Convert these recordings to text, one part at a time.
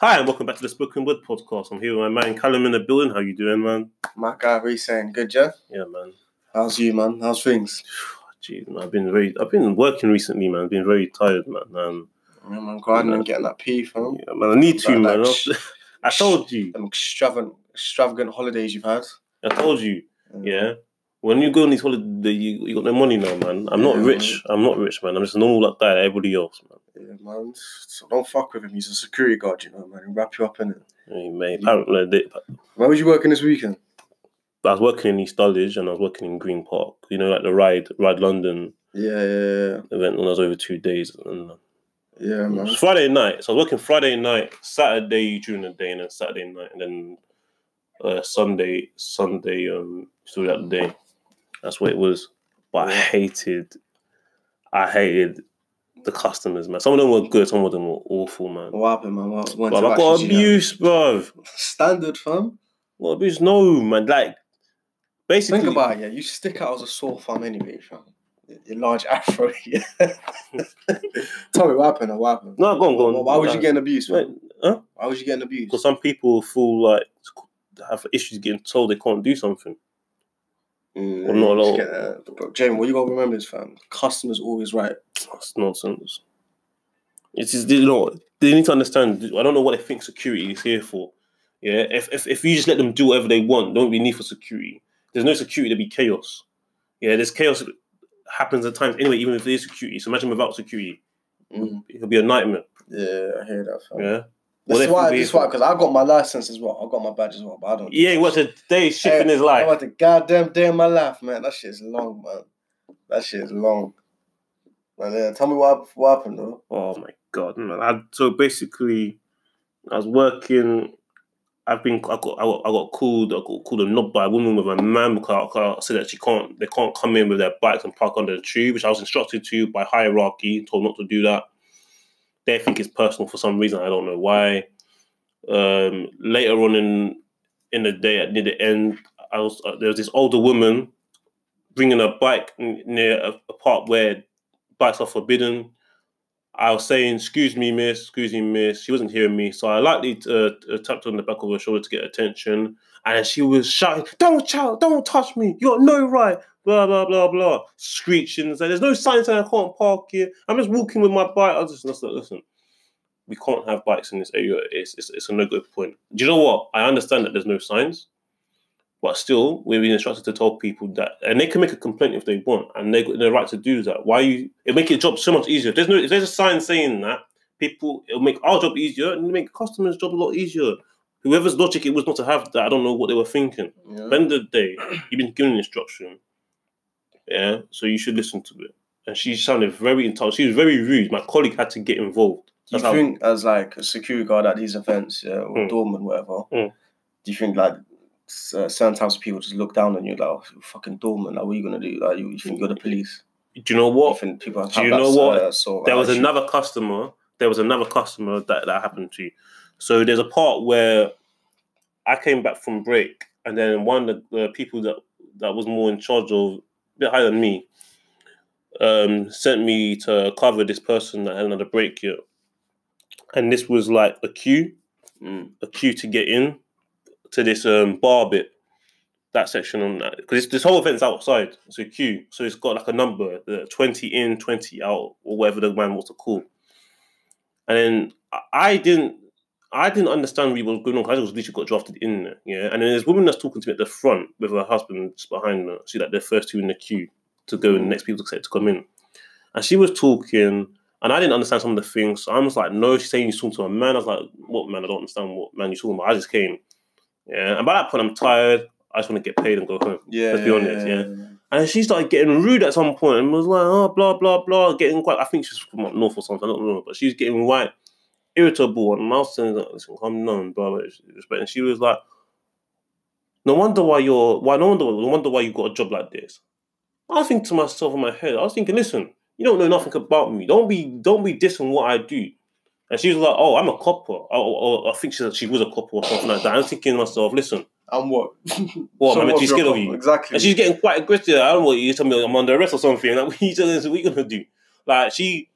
Hi, and welcome back to the Spoken Word podcast. I'm here with my man Callum in the building. How you doing, man? My guy, what you saying? Good, Jeff? Yeah, man. How's you, man? How's things? Jeez, man, I've been very, I've been working recently, man. I've been very tired, man. Um, Yeah, man, grinding and getting that pee, fam. yeah, man, I need to, Like man. that sh- I told you, Them extravagant, extravagant holidays you've had. I told you, yeah. When you go on these holidays, you, you got no money now, man. I'm not rich. I'm not rich, man. I'm just a normal like guy, like everybody else, man. Yeah, man. So don't fuck with him. He's a security guard, you know, man. He'll wrap you up in it. Hey, mate, apparently, they, Where was you working this weekend? I was working in East Dulwich and I was working in Green Park. You know, like the ride, ride London Yeah, yeah, yeah. event when I was over two days. And yeah. Yeah, It was Friday night. So I was working Friday night, Saturday during the day, and then Saturday night, and then uh, Sunday, Sunday um throughout the day. That's what it was. But I hated, I hated the customers, man. Some of them were good, some of them were awful, man. What happened, man? What, what But I got abuse, bro. Standard, fam. What abuse? No, man. Like basically, Think about it, yeah. You stick out as a sore thumb anyway, fam. Your large afro, yeah. Tell me what happened. Or what happened? No, go on, go on. Why, why was you getting abused? Man? huh? Why was you getting abused? Because some people feel like have issues getting told they can't do something. Mm, Well, not a lot. get that. But Jamie, what you gotta remember is, fam, customers always right. That's nonsense. It's just, you know, they need to understand. I don't know what they think security is here for. Yeah, if, if if you just let them do whatever they want, don't be need for security. There's no security, there'll be chaos. Yeah, there's chaos happens at times anyway, even if there's security. So imagine without security, Mm. it'll be a nightmare. Yeah, I hear that, fam. Yeah, That's What why. That's why. Because I got my license as well. I got my badge as well, but I don't. yeah. He worked a day shift in his I life. went the goddamn day in my life, man. That shit's long, man. That shit's long. Man, yeah, tell me what what happened though. Oh my god, man. I, so basically, I was working. I've been. I got. I got, I got called. I got called a knob by a woman with a man because I, I said that she can't. They can't come in with their bikes and park under the tree, which I was instructed to by hierarchy. Told not to do that. They think it's personal for some reason. I don't know why. Um, later on in in the day, near the end, I was uh, there was this older woman bringing a bike near a, a part where bikes are forbidden. I was saying, "Excuse me, miss. Excuse me, miss." She wasn't hearing me, so I lightly uh, uh, tapped on the back of her shoulder to get attention, and she was shouting, "Don't shout! Don't touch me! You got no right!" Blah blah blah blah, screeching. "There's no sign saying I can't park here. I'm just walking with my bike." I just listen, listen. We can't have bikes in this area. It's, it's, it's a no good point. Do you know what? I understand that there's no signs, but still, we've been instructed to tell people that, and they can make a complaint if they want, and they got the right to do that. Why you? It make your job so much easier. If there's no, if there's a sign saying that, people, it'll make our job easier and make customers' job a lot easier. Whoever's logic it was not to have that, I don't know what they were thinking. Yeah. At the end of the day, you've been given instruction, yeah, so you should listen to it. And she sounded very intelligent. She was very rude. My colleague had to get involved. Do you That's think, as like a security guard at these events, yeah, or Mm. doorman, whatever, Mm. do you think like uh, certain types of people just look down on you like, oh, you fucking doorman, like, what are you gonna do? Like, you, you think you're the police? Do you know You what? think people Do you know what? Uh, sort of there was another customer. There was another customer that that happened to. You. So there's a part where I came back from break, and then one of the, the people that that was more in charge of a bit higher than me um, sent me to cover this person that had another break here, and this was like a queue, Mm. a queue to get in to this um, bar bit. That section on that because this whole event's outside. It's a queue, so it's got like a number: the twenty in, twenty out, or whatever the man wants to call. And then I didn't, I didn't understand what was going on. 'cause I just literally got drafted in there, yeah. And then there's a woman that's talking to me at the front with her husband just behind her. See, like the first two in the queue to go, and the next people to to come in. And she was talking, and I didn't understand some of the things. So I was like, "No, she's saying you're talking to a man." I was like, "What man? I don't understand what man you're talking about." I just came, yeah. And by that point, I'm tired. I just want to get paid and go home. Yeah, Let's be honest, yeah. And she started getting rude at some point and was like, oh, blah, blah, blah, getting quite, I think she's from up north or something, I don't know, but she's getting quite irritable. And I was saying, like, listen, come on, blah, blah. And she was like, no wonder why you're, why, no wonder, no wonder why you got a job like this. I was thinking to myself in my head, I was thinking, listen, you don't know nothing about me. Don't be, don't be dissing what I do. And she was like, oh, I'm a copper. Or, or, I think she said she was a copper or something like that. I was thinking to myself, listen, And what? what, So I to be scared of you? Exactly. And she's getting quite aggressive. I don't know what you tell me I'm under arrest or something. Like, what are you? What are you gonna do? Like she,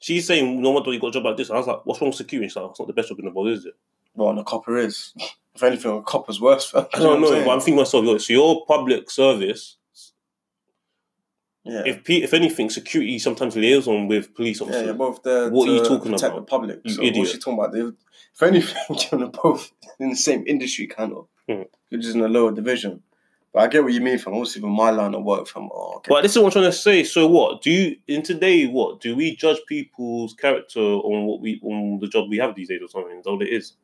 She's saying no wonder you got a job like this. I was like, what's wrong with security? She's like, it's not the best job in the world, is it? Well, the copper is. If anything, a copper's worse. I don't know, I'm but I'm thinking myself, yo, so your public service, yeah. if if anything, security sometimes liaison with police Yeah, officers. you're both there What are you talking protect about? the public. You so idiot. what's she talking about? They, if anything, you're both in the same industry, kind of. Hmm. You're just in a lower division. But I get what you mean from obviously from my line of work from oh, okay. But this is what I'm trying to say. So what do you in today? What do we judge people's character on what we on the job we have these days or something? Is all it is?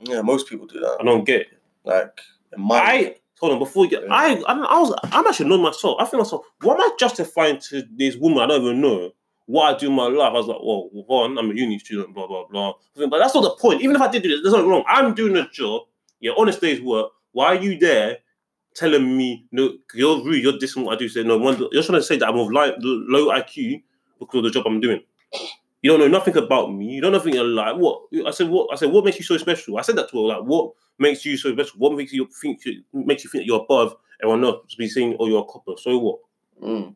yeah, most people do that. I don't get. It. Like in my I hold on before you get. Yeah. I I, I was I'm actually annoyed myself. I think myself. What am I justifying to this woman? I don't even know what I do in my life. I was like, well, one, I'm a uni student, blah blah blah. But that's not the point. Even if I did do this, there's nothing wrong. I'm doing a job. Yeah, honest day's work. Why are you there? Telling me no, you're rude. You're dissing what I do. Say no. One, you're trying to say that I'm of li- low IQ because of the job I'm doing. You don't know nothing about me. You don't know nothing like what I said. What I said. What makes you so special? I said that to her. Like, what makes you so special? What makes you think makes you think you're above everyone else? To be saying, "Oh, you're a copper." So what? Mm.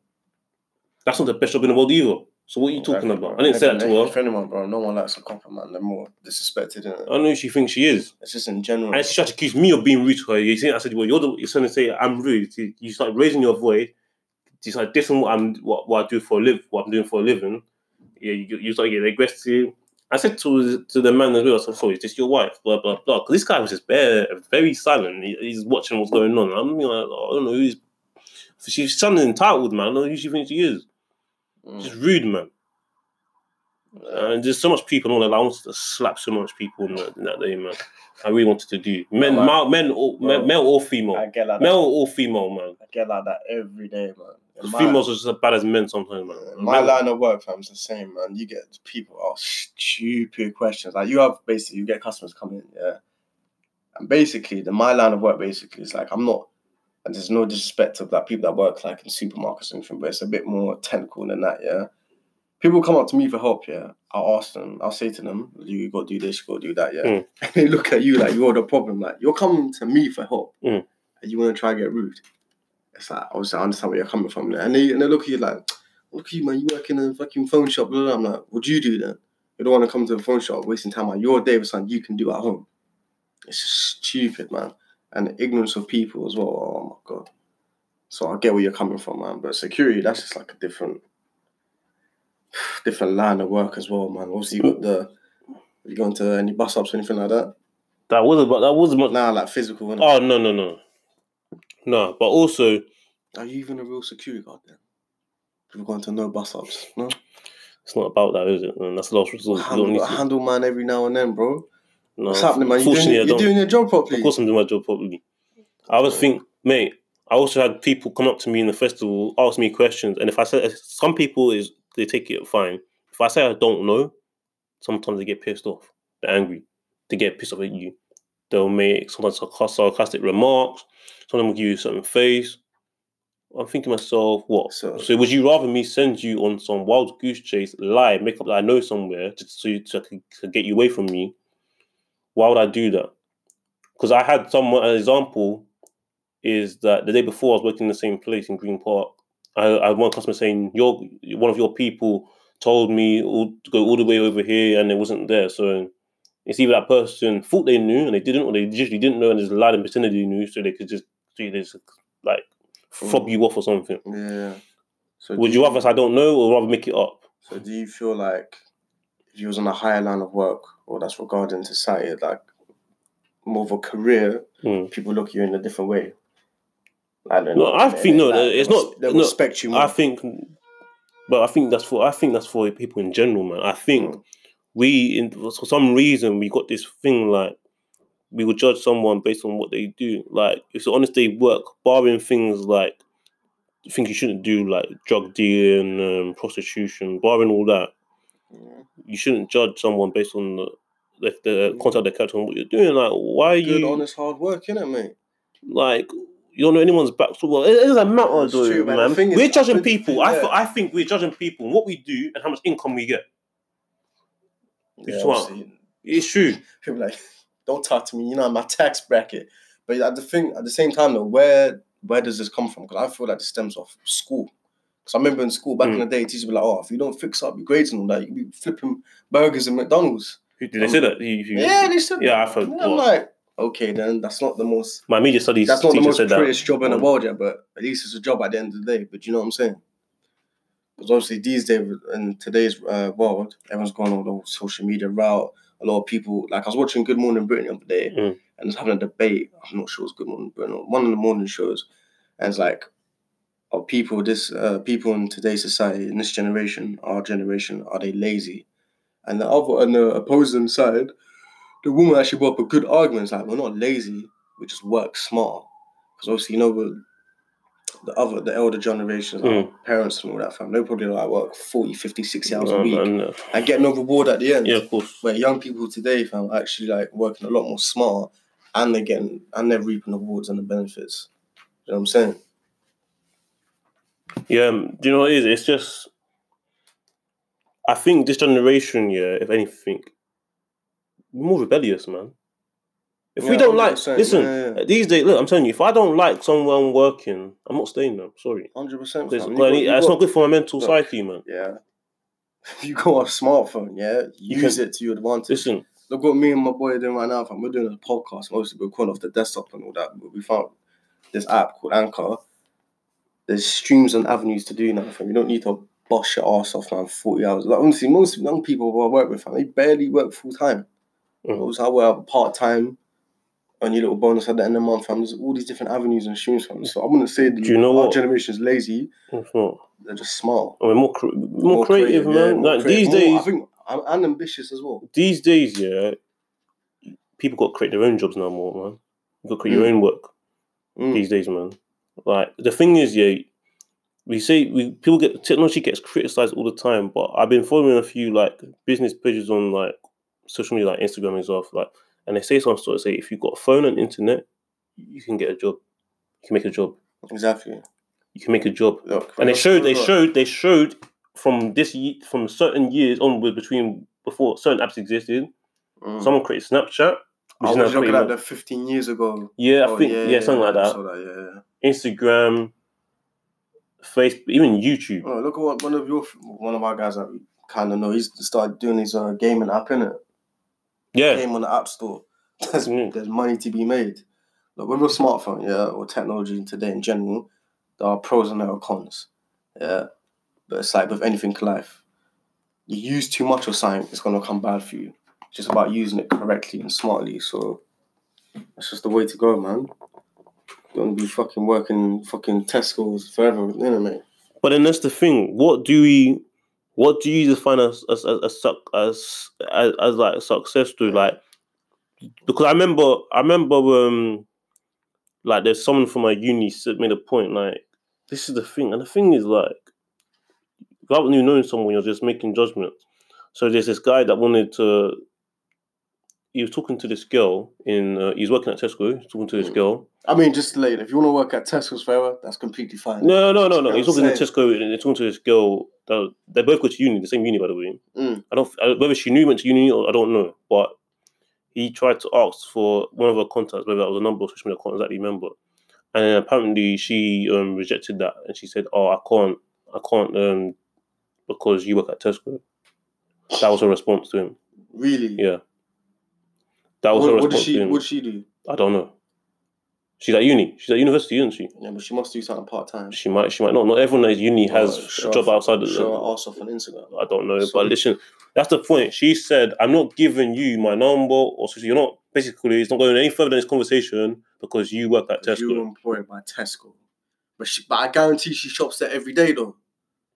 That's not the best job in the world either. So what are you oh, talking about? I didn't say that to her. If anyone, bro, no one likes a copper, man. They're more disrespected, isn't it? I know who she thinks she is. It's just in general. And she tried to accuse me of being rude to her. You see, I said, "Well, you're the, you're trying to say I'm rude." You, start raising your voice. You start dissing what I'm what, what I do for a live what I'm doing for a living. Yeah, you, you start getting aggressive. I said to to the man as well. I said, "So is this your wife?" Blah blah blah. Because this guy was just bare, very silent. He, he's watching what's going on. I'm like, oh, I don't know who's. She's sounding entitled, man. I don't know who she thinks she is. Mm. Just rude, man. Yeah. And there's so much people on there. I wanted to slap so much people in that, in that day, man. I really wanted to do men, male, men, or, well, male or female, I get like male that. or female, man. I get like that every day, man. My- females are just as bad as men sometimes, man. Uh, My Men- line of work, fam, is the same, man. You get people ask stupid questions. Like you have basically, you get customers coming, yeah. And basically, the my line of work basically is like I'm not, and there's no disrespect to like people that work like in supermarkets and anything, but it's a bit more technical than that, yeah. People come up to me for help, yeah. I'll ask them, I'll say to them, you got to do this, you got to do that, yeah. Mm. And they look at you like you're the problem. Like you're coming to me for help, Mm. and you want to try and get rude. It's like obviously I understand where you're coming from, there. and they and they look at you like, look at you, man. You work in a fucking phone shop. Blah, blah, blah. I'm like, what'd you do then? You don't want to come to the phone shop wasting time on your day with something you can do at home. It's just stupid, man. And the ignorance of people as well. Oh my god. So I get where you're coming from, man. But security, that's just like a different, different line of work as well, man. Obviously, you got the. You going to any bus ups or anything like that? That was about that was much. Nah, like physical. innit? Oh no no no, no. But also, Are you even a real security guard then? People going to no bus ups, no? it's not about that, is it? And that's the last resort. Handle, handle man every now and then, bro. No, What's happening, man? You're doing, I you're don't. doing your job properly. Of course, I'm doing my job properly. I always think, mate. I also had people come up to me in the festival, ask me questions, and if I said some people is they take it fine. If I say I don't know, sometimes they get pissed off. They're angry. They get pissed off at you. They'll make sometimes sarcastic remarks. Sometimes of them will give you a certain face. I'm thinking to myself, what? So- So, would you rather me send you on some wild goose chase, lie, make up that I know somewhere, just so you, to, to get you away from me? Why would I do that? Because I had someone, an example is that the day before I was working in the same place in Green Park, I, I had one customer saying, your one of your people told me all, to go all the way over here and it wasn't there. So it's either that person thought they knew and they didn't, or they literally didn't know and just lied and pretended they knew so they could just, so they just like fob you off or something. Yeah. So Would do you rather say I don't know or rather make it up? So do you feel like if you was on a higher line of work, or that's regarding society, like more of a career, Mm. people look at you in a different way? I don't No, know. I think- no, they- it's they not- They no, respect you more. I think, but I think that's for I think that's for people in general, man. I think Mm. we, in, for some reason, we got this thing like we will judge someone based on what they do. Like if it's honest day work, barring things like things you shouldn't do, like drug dealing, um, prostitution, barring all that. You shouldn't judge someone based on the the, the content of their character and what you're doing. Like, why are Good, you honest, hard work, innit, mate? like you don't know anyone's back so well. It, it doesn't matter, It's though, true, man. man. The thing is, we're judging people. I, th- I think we're judging people and what we do and how much income we get. Yeah, obviously, It's true. people like, don't talk to me. You know, my tax bracket. But at the thing, at the same time, though, where where does this come from? Because I feel like this stems off school. Because I remember in school back in Mm. the day, teachers were like, "Oh, if you don't fix up your grades and all that, you be flipping burgers in McDonald's." Did they say that? Yeah, they said. Yeah. I thought. I'm like, okay, then that's not the most. My media studies That's not the most prettiest job in the Um, world yet, but at least it's a job at the end of the day. But you know what I'm saying? Because obviously these days in today's uh, world, everyone's going on the social media route. A lot of people, like I was watching Good Morning Britain the other day, Mm. and was having a debate. I'm not sure it's Good Morning Britain, or one of the morning shows, and it's like, are people this uh, people in today's society in this generation, our generation, are they lazy? And the other on the opposing side, the woman actually brought up a good argument. It's like we're not lazy, we just work smart. Because obviously, you know, the other, the elder generations, Mm. parents and all that, fam, they probably like work 40, 50, 60 hours a um, week and, uh, and get no reward at the end. yeah, of course. Where young people today, fam, are actually like working a lot more smart and they're getting and they're reaping the rewards and the benefits. You know what I'm saying? Yeah, um, do you know what it is? It's just, I think this generation, yeah, if anything, more rebellious, man. If we don't like, 100%, listen, yeah, yeah. these days, look, I'm telling you, if I don't like someone working, I'm not staying there. Sorry, Hundred percent. it's, it's not good for my mental look, psyche, man. Yeah. If you got a smartphone, yeah, You use can- it to your advantage. Listen, Look what me and my boy are doing right now, fam. We're doing a podcast. Mostly we're calling off the desktop and all that. But we found this app called Anchor. There's streams and avenues to do now, fam. You don't need to bosh your ass off, man, 40 hours. Like, honestly, most young people who I work with, fam, they barely work full time. Mhm. Also, I work part time on your little bonus at the end of the month, fam. There's all these different avenues and streams, fam. So I wouldn't say the, Do you know our what? generation is lazy. it's not. They're just smart. I mean, more, cre- more, creative, yeah, man. more like creative. these More- days, I think I'm, I'm ambitious as well. these days, yeah, people got to create their own jobs now, more man. You got to create your Mm. own work. Mm. these days, man. Like the thing is, yeah, we say we people get technology gets criticized all the time, but I've been following a few like business pages on like social media, like Instagram and stuff, like, and they say some sort of say if you've got a phone and internet, you can get a job, you can make a job, Exactly. you can make a job, Look, and they showed, they showed, they showed from this ye- from certain years onward between before certain apps existed, Mm. someone created Snapchat. I Which is was now looking at that 15 years ago. yeah, I Oh, think yeah, something like I that. that, yeah, yeah. Instagram, Facebook, even YouTube. Oh, look at what one of your one of our guys that we kind of know. He's started doing his uh, gaming app in it. Yeah, Game on the app store. There's, Mm. there's money to be made. Look, with your smartphone, yeah, or technology today in general, there are pros and there are cons. Yeah, but it's like with anything in life, you use too much of something, it's gonna come bad for you. It's just about using it correctly and smartly. So that's just the way to go, man. Don't be fucking working fucking Tesco's forever, you know, mate. But then that's the thing. What do we? What do you define as as as as, as, as, as like success to like? Because I remember, I remember, um, like there's someone from my uni said made a point like, this is the thing, and the thing is like, without you knowing someone, you're just making judgments. So there's this guy that wanted to. He was talking to this girl in. Uh, he's working at Tesco. He's talking to this Mm. girl. I mean, just later, if you want to work at Tesco's forever, that's completely fine. No, no, no, no. He's talking what to Tesco and he's talking to this girl. That, they both go to uni, the same uni, by the way. Mm. I don't I, whether she knew went to uni or I don't know, but he tried to ask for one of her contacts, whether that was a number or social media I exactly remember. And then apparently she um, rejected that and she said, "Oh, I can't, I can't, um, because you work at Tesco." That was her response to him. Really? Yeah, that was her What, what did response she? What did she do? I don't know. She's at uni. She's at university, isn't she? Yeah, but she must do something part time. She might. She might not. Not everyone at uni has a job outside of Show the. her ass off on Instagram. I don't know, but listen, that's the point. She said, "I'm not giving you my number, or so you're not basically. It's not going any further than this conversation because you work at Tesco. You were Tesco. employed by Tesco, but she, but I guarantee she shops there every day though.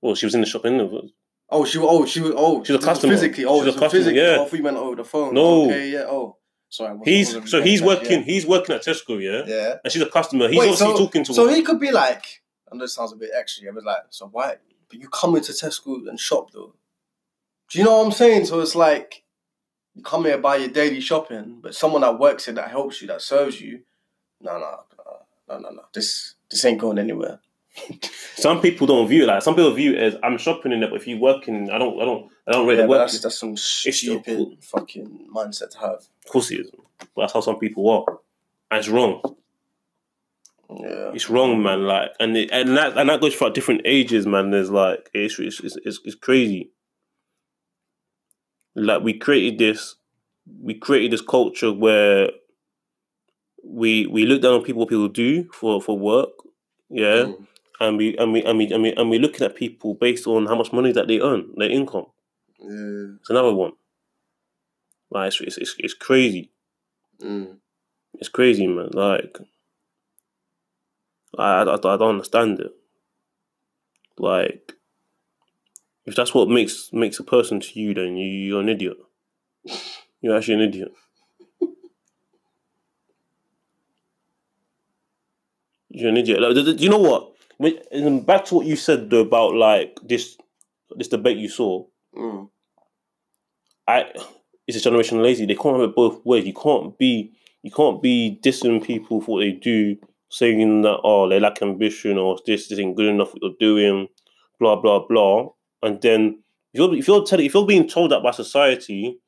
Well, she was in the shop, in the Oh, she oh she was oh She's a customer. physically. Oh, She's a customer, physically. yeah. Oh, I thought you meant over the phone. No. Okay, yeah. Oh, I He's so he's working. He's working at Tesco, yeah, Yeah. yeah. and she's a customer. He's Wait, obviously so- talking to So her. he could be like, I know it sounds a bit extra, yeah, but like, so why? But you come into Tesco and shop though. Do you know what I'm saying? So it's like you come here buy your daily shopping, but someone that works here that helps you, that serves you, no, no, no, no, no, no. This this ain't going anywhere. Some people don't view it like some people view it as I'm shopping in there, but if you work in, I don't, I don't, I don't really Yeah, work. that's that's some stupid cool. fucking mindset to have. Of course it is, but that's how some people are, and it's wrong. Yeah. It's wrong, man. Like, and it, and that and that goes for different ages, man. There's like it's it's it's, it's, it's crazy. Like we created this, we created this culture where we we look down on people what people do for for work, yeah, Mm. And we and we and we and we and we're looking at people based on how much money that they earn, their income. Yeah. It's another one. Like it's it's, it's, it's crazy. Mm. It's crazy, man. Like, I, I, I don't understand it. Like, if that's what makes makes a person to you, then you, you're an idiot. You're actually an idiot. You're an idiot. Like, do you know what? And Back to what you said though about like this this debate you saw. Mm. I it's a generation lazy. They can't have it both ways. You can't be you can't be dissing people for what they do, saying that oh they lack ambition or this isn't good enough what you're doing, blah blah blah. And then if you're if you're telling if you're being told that by society,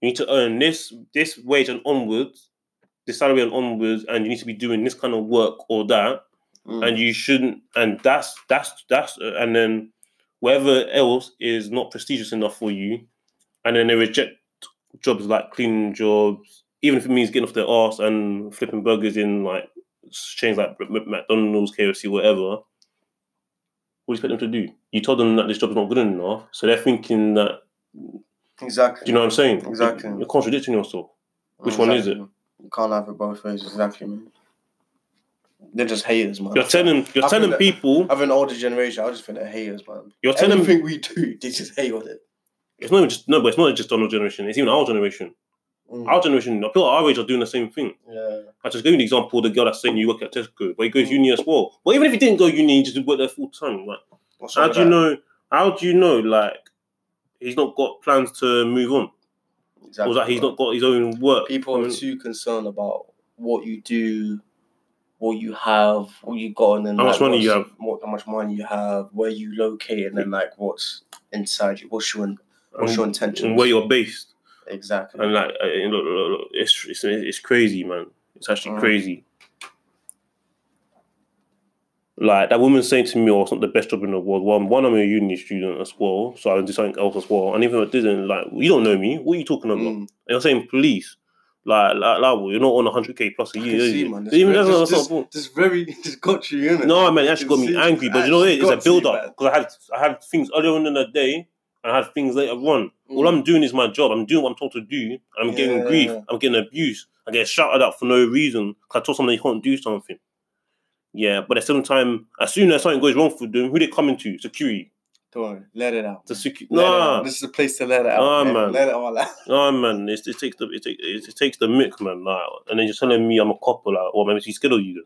you need to earn this this wage and onwards, this salary and onwards, and you need to be doing this kind of work or that, Mm. and you shouldn't. And that's that's that's uh, and then whatever else is not prestigious enough for you, and then they reject jobs like cleaning jobs, even if it means getting off their ass and flipping burgers in like chains like McDonald's, KFC, whatever. What do you expect them to do? You told them that this job's not good enough, so they're thinking that. Exactly. Do you know what I'm saying? Exactly. You're contradicting yourself. Which one is it? You can't have it both ways. Exactly, man. They're just haters, man. You're telling you're I telling that- people Having an older generation, I just think they're haters, man. you're telling Everything we do, they just hate on it. it's not even just no, but it's not just our generation. It's even our generation. Mm. Our generation, people our age are doing the same thing. Yeah. I just gave you the example, the girl that's saying you work at Tesco, but he goes uni as well. But even if he didn't go uni, he just work there full time. Like, What's how do you with know? How do you know? Like, he's not got plans to move on, that? Exactly. or that he's not got his own work. People are too concerned about what you do, what you have, what you got, and then How much like, money you have. what, how much money you have, where you locate, and then like what's inside you, what's your what's your intention, and where you're based, exactly. and like, uh, look, look, look, it's, it's it's crazy, man. It's actually Mm. crazy. Like that woman saying to me, "Oh, it's not the best job in the world." One, one, I'm a uni student as well, so I do something else as well. And even if I didn't, like, you don't know me. What are you talking about? Mm. And you're saying police. Like, like, like well, you're not on 100k plus a year. can is see, you? man. Even that's this, not- this, not- this very this got you in it. no, man, it actually got me angry. But you know what? It's a build up because I had I had things earlier on in the day and I had things later on. All Mm. I'm doing is my job. I'm doing what I'm told to do. I'm getting Yeah. grief. I'm getting abuse. I get shouted at for no reason because I told someone they can't do something. Yeah, but at the same time, as soon as something goes wrong for them, who they coming to? Security. Don't worry, let it out. The secu- Let it out. Nah, This is the place to let it out. Nah, man. man. Let it all out. no, man. It's, it takes the it, take, it, it takes the mick, man. Like, and then you're telling me I'm a copper. Like, well, maybe she's scared of you.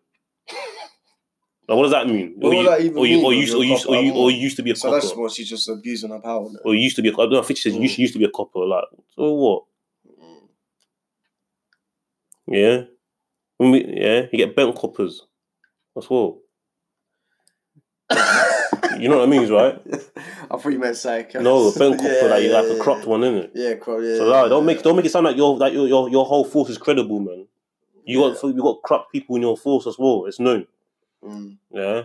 Like, what does that mean? What or you, that even or you, mean, or you, or you, or you, or you used to be a So copper. that's what she's just abusing her power. innit? or you used to be a copper. I think she says Mm. used, used to be a copper. Like, so what? Mm. Yeah, when we, yeah, you get bent coppers. That's what. You know what I mean, right? I thought you meant psych. No, a bent copper, like you like a cropped one, isn't it? Yeah, crop. Yeah. So like, don't make don't make it sound like your that your, your your whole force is credible, man. You got you got corrupt people in your force as well. It's known. Mm. Yeah.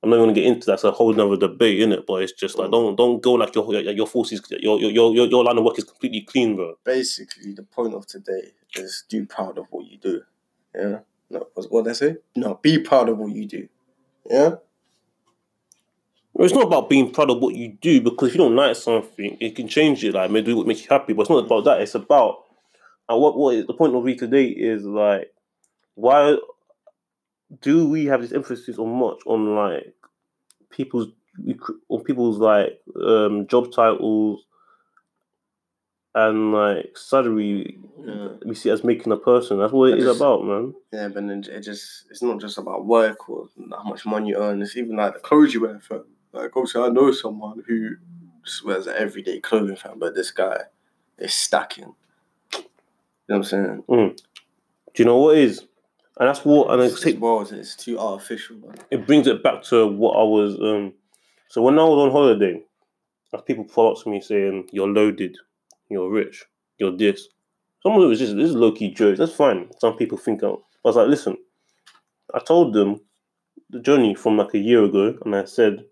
I'm not going to get into that. It's a whole nother debate, in it. But it's just like Mm. don't don't go like your your, your force your, your your your line of work is completely clean, bro. Basically, the point of today is do proud of what you do. Yeah. No, what what did I say? No, be proud of what you do. Yeah. It's not about being proud of what you do because if you don't like something, it can change it. Like maybe do what makes you happy, but it's not about that. It's about and what what is, the point of me today is like why do we have this emphasis on much on like people's on people's like um job titles and like salary Yeah. we see it as making a person. That's what it I is just- about, man. Yeah, but then it just it's not just about work or how much money you earn. It's even like the clothes you wear. Fam. Like also, I know someone who just wears an everyday clothing, fam, but this guy is stacking. You know what I'm saying? Do you know what it is? And that's what and It's, it's, well, it's too artificial, man. it brings it back to what I was. Um, so when I was on holiday, as people follow up to me saying, "You're loaded, you're rich, you're this." Someone was just this is low key jokes. That's fine. Some people think. I was like, listen. I told them the journey from like a year ago, and I said,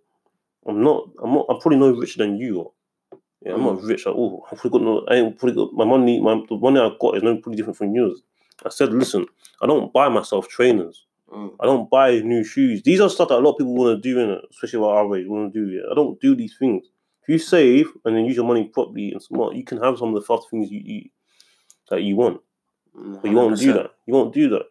I'm not, I'm not, I'm probably no richer than you are. Yeah, I'm not rich at all. I've probably got no, I ain't probably got my money. My the money I got is no pretty different from yours. I said, listen, I don't buy myself trainers. Mm. I don't buy new shoes. These are stuff that a lot of people want to do, in especially what our age want to do. Yeah, I don't do these things. If you save and then use your money properly and smart, you can have some of the fast things you, you that you want. Mm, But you won't do 100%. that. You won't do that Mm.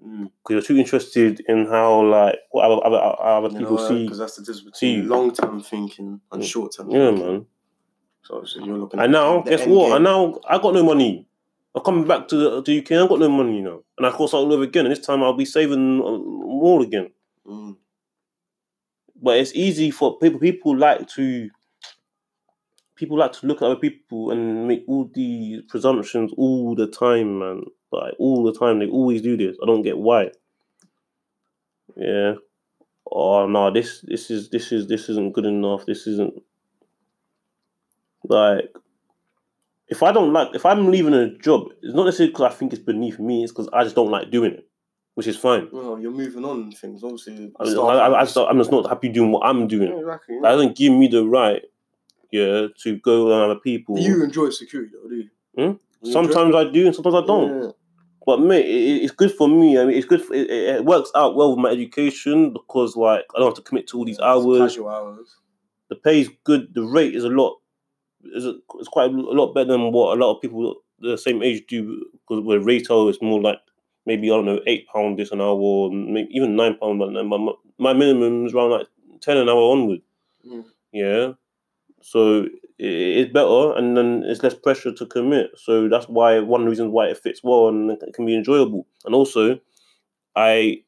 Because you're too interested in how like what other other, other You people know, see. because that's the difference between long term thinking and Mm. short term. Yeah, thinking. man. So obviously you're looking. And now, guess what? game. And now I got no money. I'm coming back to the, to UK. I got no money now, and I course I'll live again. And this time I'll be saving uh, more again. Mm. But it's easy for people. People like to. People like to look at other people and make all these presumptions all the time, man. Like all the time, they always do this. I don't get why. Yeah. Oh no, this this is this is this isn't good enough. This isn't like if I don't like if I'm leaving a job, it's not necessarily because I think it's beneath me. It's because I just don't like doing it, which is fine. Well, you're moving on things. Obviously, I, I, I just, I'm just not happy doing what I'm doing. Yeah, exactly. That doesn't give me the right, yeah, to go on other people. You enjoy security, though, do you? Hmm? Sometimes I do, and sometimes I don't. Yeah. But mate, it, it- it's good for me. I mean, it's good. For, it, it works out well with my education because, like, I don't have to commit to all these hours. Casual hours. The pay is good. The rate is a lot. Is a, it's quite a lot better than what a lot of people the same age do. Because with retail, it's more like maybe I don't know eight pound this an hour, or maybe even nine pound. But my, my, minimum is around like ten an hour onward. Mm. Yeah, so it's better, and then it's less pressure to commit. So that's why one reason why it fits well and it can be enjoyable. And also, I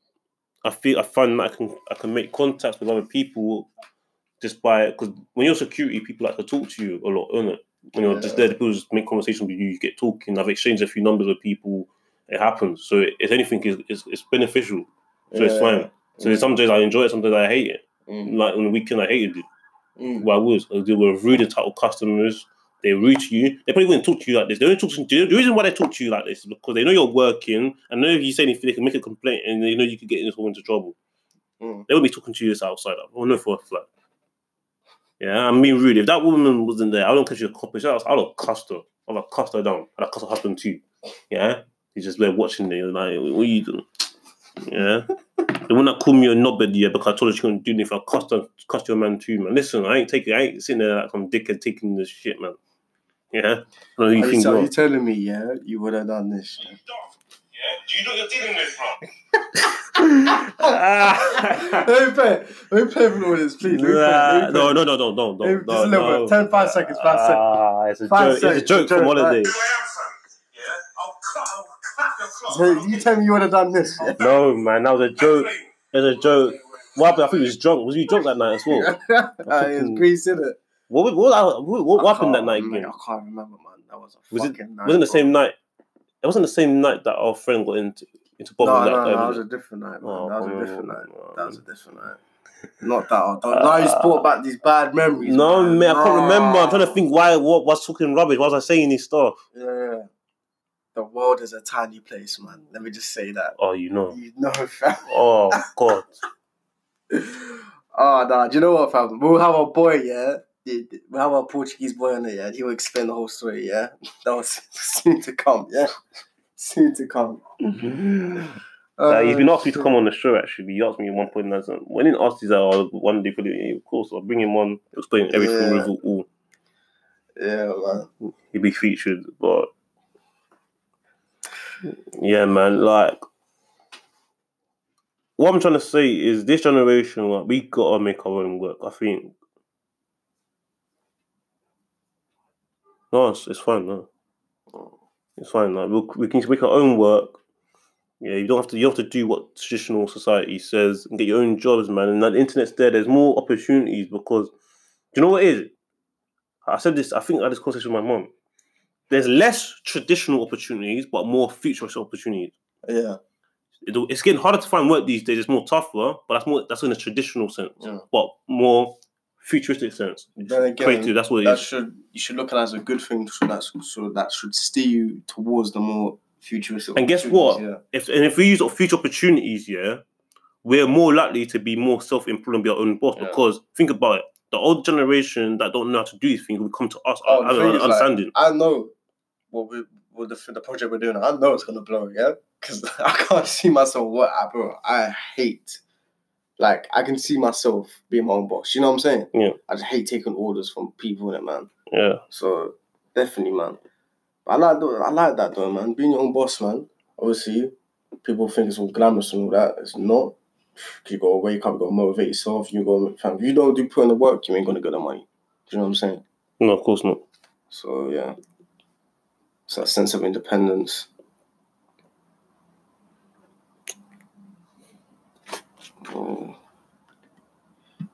I feel I find that I can I can make contacts with other people just by because when you're security, people like to talk to you a lot, isn't it? When you're just Yeah. there, people just make conversation with you. You get talking. I've exchanged a few numbers with people. It happens. So if anything, is it's, it's beneficial. So it's fine. So some days I enjoy it, some days I hate it. Mm. Like on the weekend, I hated it. Mm. Well, I was. I deal with rude entitled customers. They rude to you. They probably wouldn't talk to you like this. They only talk to you. The reason why they talk to you like this is because they know you're working and know if you say anything, they can make a complaint and they know you could get yourself into trouble. Mm. They won't be talking to you this outside. I know for a flat. Yeah, I'm being rude. If that woman wasn't there, I don't catch you a copy. I would have cussed her. I would have cussed her down. I'd have cussed her husband too. Yeah? He's just there watching me. Like, what are you doing? Yeah? They would not call me a knobhead yet because I told her she couldn't do anything. I cussed her, cussed your man too, man. Listen, I ain't taking, I ain't sitting there like some dickhead taking this shit, man. Yeah? I know you Are think you, you are are. you telling me, yeah, you would have done this? Yeah? Do you know what you're dealing with, bro? let me play. Let me play for the audience, please. Let me play. Nah, Let me play. no, no, no, no, no, no. Hey, no, just a little no. bit. 10, five seconds, five seconds. Ah, it's a Five joke. It's a seconds, joke from joke, holiday. So you tell me you would have done this. Yeah? No, man, that was a joke. It was a joke. What happened? I think he was drunk. Was you drunk that night as well? uh, it's Greece, isn't it? What, what, what, what, what happened that night again? I can't remember, man. That was a Was it- fucking night. Wasn't the bro. same night? It wasn't the same night that our friend got into into No, no, that no, that was was a different night, man. Oh, that was a different night. man. That was a different night. Not that. one. Don't- now he's brought back these bad memories. No, man. man, I can't remember. I'm trying to think why what was talking rubbish. Why was I saying this stuff? Yeah. The world is a tiny place, man. Let me just say that. Oh, you know. You know, fam. Oh God. Oh, nah. Do you know what, fam? We'll have a boy, yeah? We'll have a Portuguese boy on it, yeah? He will explain the whole story, yeah? That was soon to come, yeah? Soon to come. Uh, he's been asked me to come on the show. Actually, he asked me at one point. and I said, When he asked, he's like, "Oh, one day, for the, of course, I'll bring him on, explain everything Yeah. with it all. Yeah, man. He'll be featured." But yeah, man, like what I'm trying to say is, this generation, like, we gotta make our own work. I think. No, it's, it's fine. No, it's fine. Like, we'll, we can make our own work. Yeah, you don't have to. You have to do what traditional society says and get your own jobs, man. And the internet's there. There's more opportunities because, do you know what is? I said this. I think I had this conversation with my mom. There's less traditional opportunities, but more futurist opportunities. Yeah. It- It's getting harder to find work these days. It's more tougher, but that's more. That's in a traditional sense, Yeah. but more futuristic sense. Then again, Creative. That's what it that is. should you should look at it as a good thing. So that's so that should steer you towards the more futuristic. And guess what? If and if we use future opportunities, yeah, we're more likely to be more self-employed and be our own boss Yeah. because think about it. The old generation that don't know how to do these things will come to us Oh, is, like. I know what we what the the project we're doing. I know it's gonna blow, yeah. Because I can't see myself what I bro. I hate. Like I can see myself being my own boss. You know what I'm saying? Yeah. I just hate taking orders from people, innit, man. yeah. So definitely, man. I like I like that though, man. Being your own boss, man. Obviously, people think it's all glamorous and all that. It's not. You gotta wake up, you gotta motivate yourself. You gotta, if you don't do put in the work, you ain't gonna get the money. Do you know what I'm saying? No, of course not. So yeah, that sense of independence. Oh,